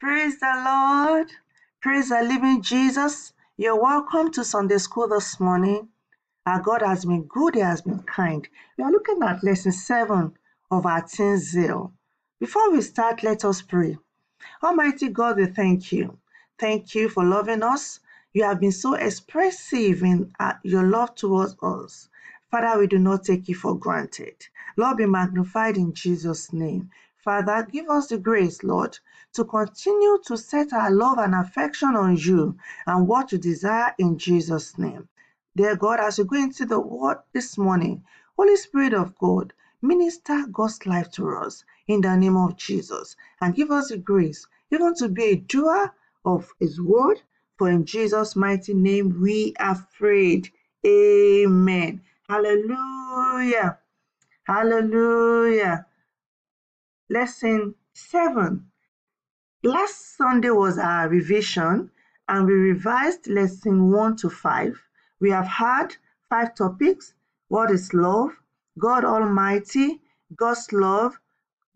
Praise the Lord. Praise the living Jesus. You're welcome to Sunday school this morning. Our God has been good, He has been kind. We are looking at lesson 7 of our teen zeal. Before we start, let us pray. Almighty God, we thank you. Thank you for loving us. You have been so expressive in uh, your love towards us. Father, we do not take you for granted. Lord, be magnified in Jesus' name. Father, give us the grace, Lord, to continue to set our love and affection on you and what you desire in Jesus' name. Dear God, as we go into the word this morning, Holy Spirit of God, minister God's life to us in the name of Jesus and give us the grace even to be a doer of his word. For in Jesus' mighty name we are prayed. Amen. Hallelujah. Hallelujah. Lesson 7. Last Sunday was our revision and we revised lesson 1 to 5. We have had five topics. What is love? God Almighty, God's love,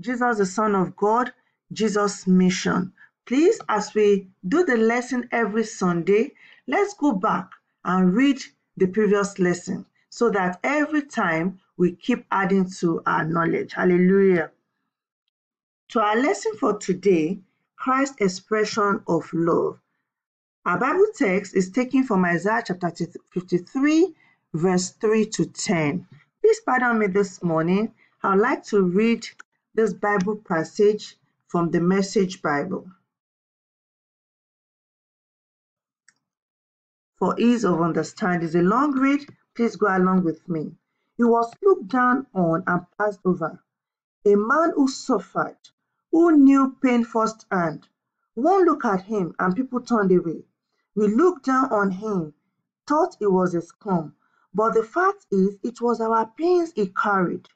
Jesus the Son of God, Jesus' mission. Please, as we do the lesson every Sunday, let's go back and read the previous lesson so that every time we keep adding to our knowledge. Hallelujah. To our lesson for today, Christ's expression of love. Our Bible text is taken from Isaiah chapter 53, verse 3 to 10. Please pardon me this morning. I'd like to read this Bible passage from the Message Bible. For ease of understanding, it's a long read. Please go along with me. He was looked down on and passed over, a man who suffered, who knew pain firsthand. One look at him and people turned away. We looked down on him, thought he was a scum, but the fact is it was our pains he carried,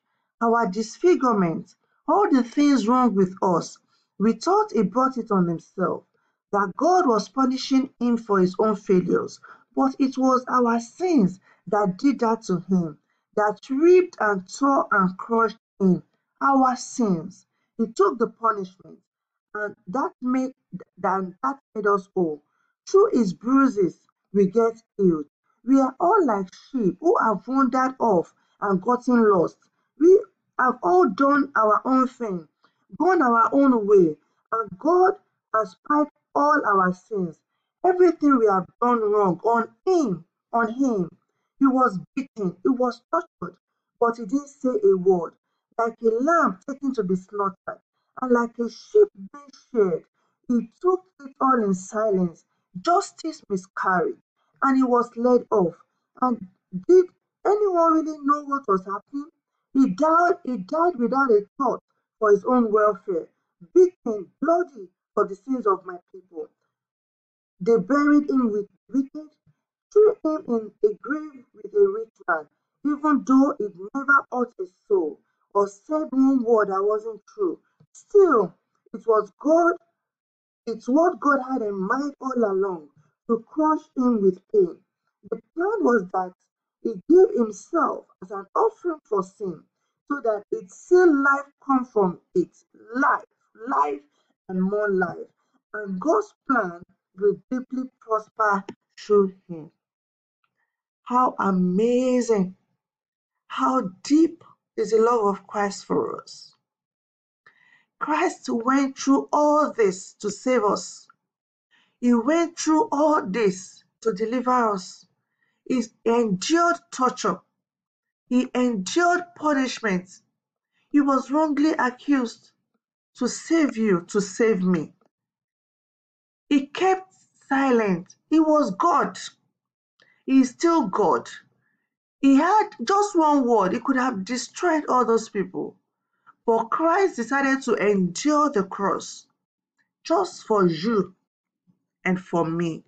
our disfigurement, all the things wrong with us. We thought he brought it on himself, that God was punishing him for his own failures, but it was our sins that did that to him, that ripped and tore and crushed him, our sins. He took the punishment, and that made that, made us whole. Through his bruises we get healed. We are all like sheep who have wandered off and gotten lost. We have all done our own thing, gone our own way, and God has piled all our sins, everything we have done wrong on him, on him. He was beaten, he was tortured, but he didn't say a word. Like a lamb taken to be slaughtered, and like a sheep being sheared, he took it all in silence. Justice miscarried, and he was led off. And did anyone really know what was happening? He died, he died without a thought for his own welfare, beaten, bloody for the sins of my people. They buried him with wicked, threw him in a grave with a rich man, even though it never hurt a soul or said one word that wasn't true. Still, it was God, it's what God had in mind all along to crush him with pain. The plan was that he gave himself as an offering for sin, so that its still life come from it. Life, life, and more life. And God's plan will deeply prosper through him. How amazing! How deep is the love of Christ for us. Christ went through all this to save us. He went through all this to deliver us. He endured torture. He endured punishment. He was wrongly accused to save you, to save me. He kept silent. He was God. He is still God. He had just one word. He could have destroyed all those people. But Christ decided to endure the cross just for you and for me.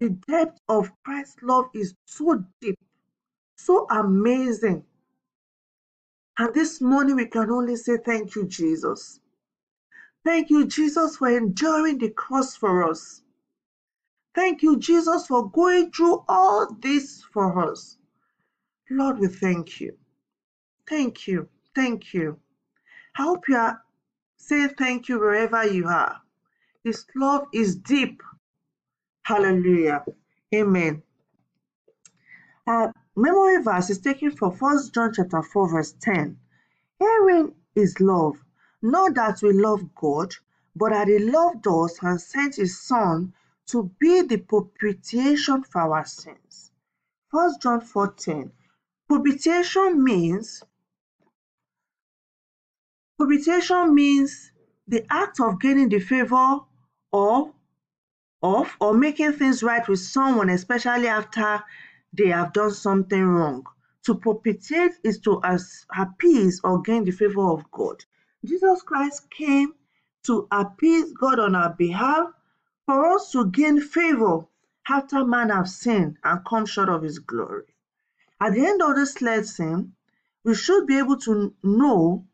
The depth of Christ's love is so deep, so amazing. And this morning we can only say thank you, Jesus. Thank you, Jesus, for enduring the cross for us. Thank you, Jesus, for going through all this for us. Lord, we thank you. Thank you. Thank you. I hope you are saying thank you wherever you are. His love is deep. Hallelujah. Amen. Our memory verse is taken from 1 John chapter 4, verse 10. Herein is love, not that we love God, but that he loved us and sent his Son to be the propitiation for our sins. 1 John 4:10. Propitiation means propitiation means the act of gaining the favor of of or making things right with someone, especially after they have done something wrong. To propitiate is to appease or gain the favor of God. Jesus Christ came to appease God on our behalf for us to gain favor after man have sinned and come short of his glory. At the end of this lesson, we should be able to know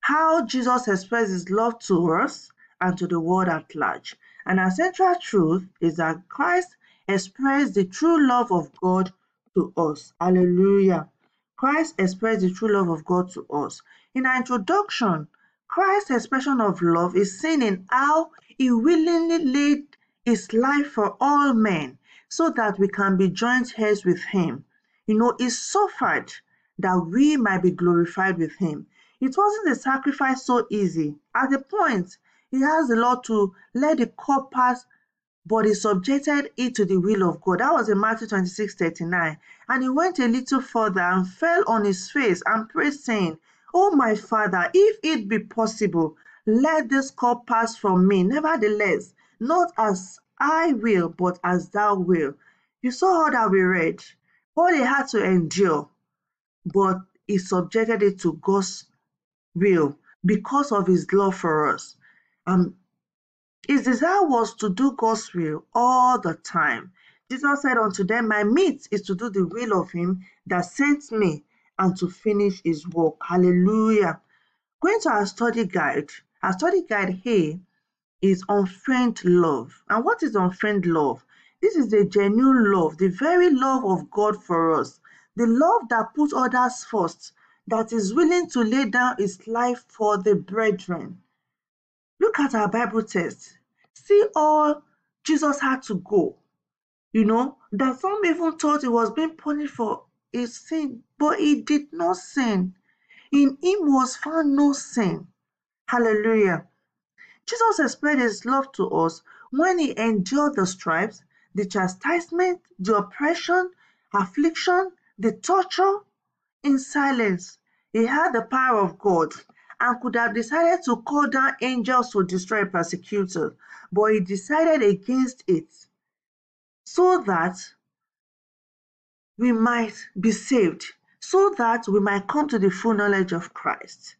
how Jesus expressed his love to us and to the world at large. And our central truth is that Christ expressed the true love of God to us. Hallelujah. Christ expressed the true love of God to us. In our introduction, Christ's expression of love is seen in how he willingly laid his life for all men so that we can be joint heirs with him. You know, he suffered that we might be glorified with him. It wasn't a sacrifice so easy. At the point, he asked the Lord to let the cup pass, but he subjected it to the will of God. That was in Matthew 26 39. And he went a little further and fell on his face and prayed, saying, Oh, my Father, if it be possible, let this cup pass from me. Nevertheless, not as I will, but as thou wilt. You saw how that we read. What he had to endure, but he subjected it to God's will because of his love for us. Um, his desire was to do God's will all the time. Jesus said unto them, My meat is to do the will of him that sent me and to finish his work. Hallelujah. Going to our study guide. Our study guide here is unfeigned love. And what is unfeigned love? This is the genuine love, the very love of God for us. The love that puts others first, that is willing to lay down his life for the brethren. Look at our Bible text. See all Jesus had to go. You know, that some even thought he was being punished for his sin, but he did not sin. In him was found no sin. Hallelujah. Jesus expressed his love to us when he endured the stripes, the chastisement, the oppression, affliction, the torture in silence. He had the power of God and could have decided to call down angels to destroy persecutors, but he decided against it so that we might be saved, so that we might come to the full knowledge of Christ.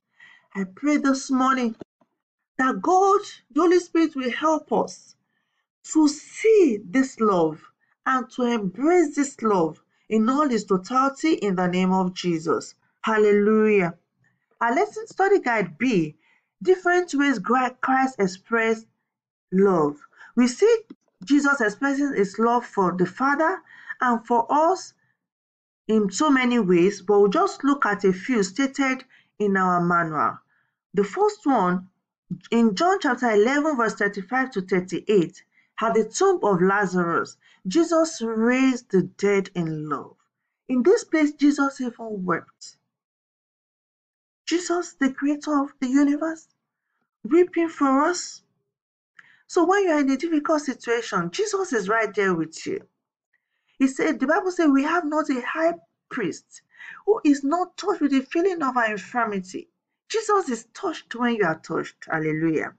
I pray this morning that God, the Holy Spirit, will help us to see this love and to embrace this love in all its totality in the name of Jesus. Hallelujah. Our lesson study guide B different ways Christ expressed love. We see Jesus expressing his love for the Father and for us in so many ways, but we'll just look at a few stated in our manual. The first one in John chapter 11, verse 35 to 38, at the tomb of Lazarus, Jesus raised the dead in love. In this place, Jesus even wept. Jesus, the creator of the universe, weeping for us. So when you're in a difficult situation, Jesus is right there with you. He said, the Bible says, we have not a high priest who is not touched with the feeling of our infirmity. Jesus is touched when you are touched. Hallelujah.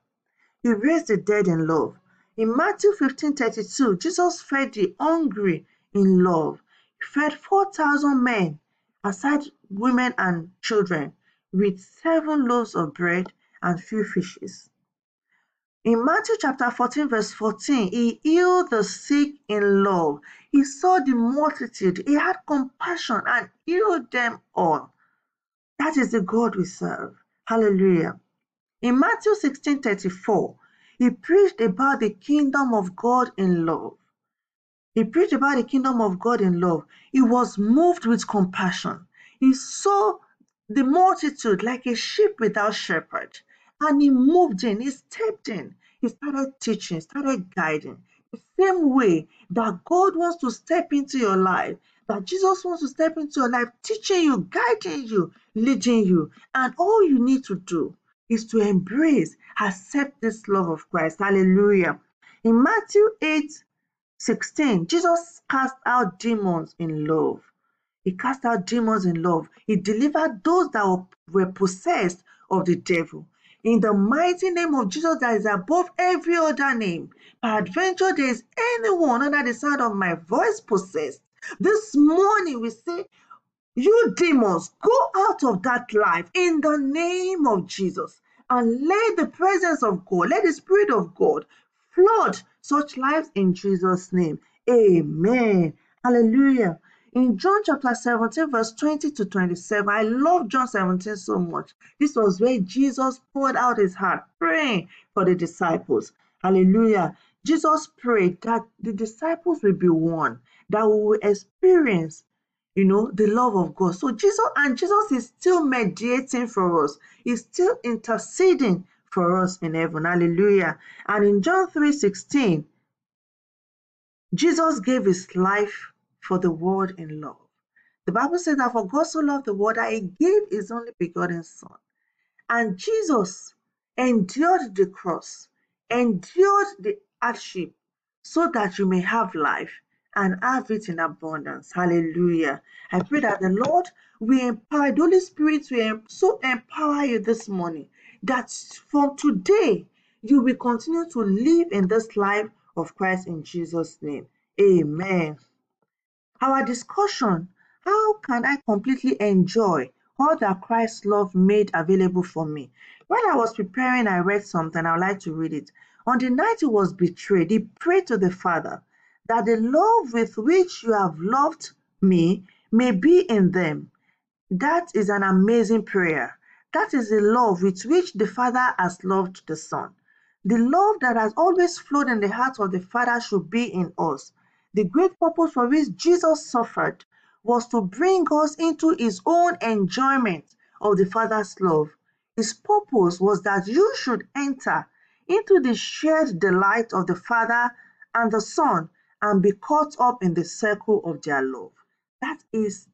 He raised the dead in love. In Matthew 15 32, Jesus fed the hungry in love. He fed 4,000 men, aside women and children, with seven loaves of bread and few fishes. In Matthew chapter 14, verse 14, he healed the sick in love. He saw the multitude, he had compassion and healed them all. That is the God we serve. Hallelujah. In Matthew 16 34, he preached about the kingdom of God in love. He preached about the kingdom of God in love. He was moved with compassion. He saw the multitude like a sheep without shepherd, and he moved in, he stepped in. he started teaching, started guiding. The same way that God wants to step into your life, that Jesus wants to step into your life, teaching you, guiding you, leading you. And all you need to do is to embrace, accept this love of Christ. Hallelujah. In Matthew 8 16, Jesus cast out demons in love. He cast out demons in love. He delivered those that were possessed of the devil. In the mighty name of Jesus that is above every other name, peradventure there is anyone under the sound of my voice possessed. This morning we say, you demons, go out of that life in the name of Jesus and let the presence of God, let the Spirit of God flood such lives in Jesus' name. Amen. Hallelujah. In John chapter 17, verse 20 to 27, I love John 17 so much. This was where Jesus poured out his heart, praying for the disciples. Hallelujah. Jesus prayed that the disciples will be one, that we will experience you know the love of god so jesus and jesus is still mediating for us he's still interceding for us in heaven hallelujah and in john 3 16 jesus gave his life for the world in love. The Bible says that for God so loved the world that he gave his only begotten Son. And Jesus endured the cross, endured the hardship, so that you may have life and have it in abundance. Hallelujah. I pray that the Lord will empower, the Holy Spirit will so empower you this morning that from today you will continue to live in this life of Christ in Jesus' name. Amen. Our discussion, how can I completely enjoy all that Christ's love made available for me? While I was preparing, I read something. I would like to read it. On the night he was betrayed, he prayed to the Father that the love with which you have loved me may be in them. That is an amazing prayer. That is the love with which the Father has loved the Son. The love that has always flowed in the heart of the Father should be in us. The great purpose for which Jesus suffered was to bring us into his own enjoyment of the Father's love. His purpose was that you should enter into the shared delight of the Father and the Son and be caught up in the circle of their love. That is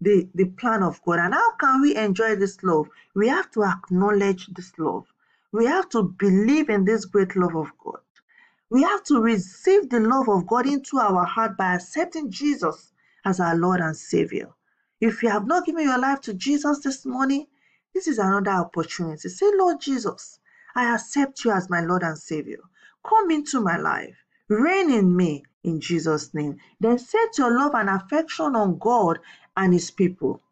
the, the plan of God. And how can we enjoy this love? We have to acknowledge this love. We have to believe in this great love of God. We have to receive the love of God into our heart by accepting Jesus as our Lord and Savior. If you have not given your life to Jesus this morning, this is another opportunity. Say, Lord Jesus, I accept you as my Lord and Savior. Come into my life. Reign in me in Jesus' name. Then set your love and affection on God and His people.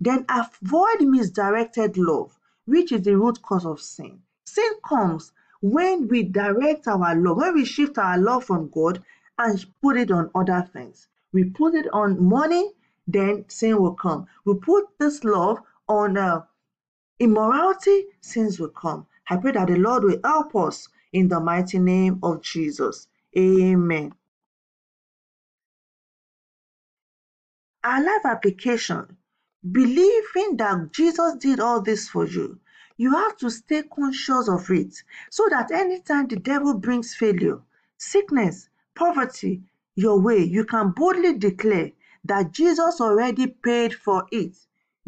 Then avoid misdirected love, which is the root cause of sin. Sin comes when we direct our love, when we shift our love from God and put it on other things. We put it on money, then sin will come. We put this love on uh, immorality, sins will come. I pray that the Lord will help us in the mighty name of Jesus. Amen. Our life application believing that Jesus did all this for you you have to stay conscious of it so that anytime the devil brings failure, sickness, poverty your way, you can boldly declare that Jesus already paid for it.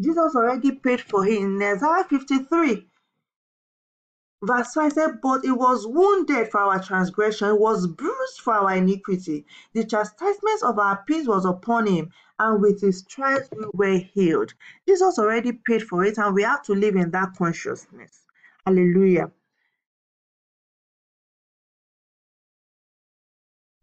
Jesus already paid for it in Isaiah 53. Verse 5 said, But it was wounded for our transgression, was bruised for our iniquity. The chastisement of our peace was upon him, and with his stripes we were healed. Jesus already paid for it, and we have to live in that consciousness. Hallelujah.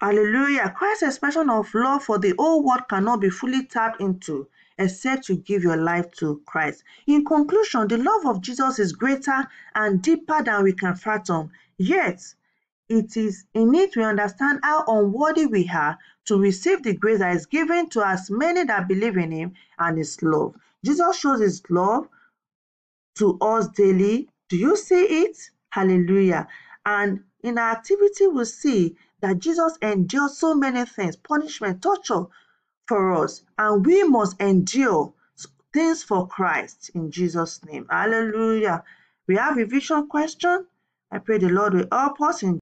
Hallelujah. Christ's expression of love for the whole world cannot be fully tapped into except you give your life to Christ. In conclusion, the love of Jesus is greater and deeper than we can fathom. Yet, it is in it we understand how unworthy we are to receive the grace that is given to as many that believe in him and his love. Jesus shows his love to us daily. Do you see it? Hallelujah. And in our activity, we see that Jesus endured so many things punishment, torture for us, and we must endure things for Christ in Jesus' name. Hallelujah. We have a vision question. I pray the Lord will help us in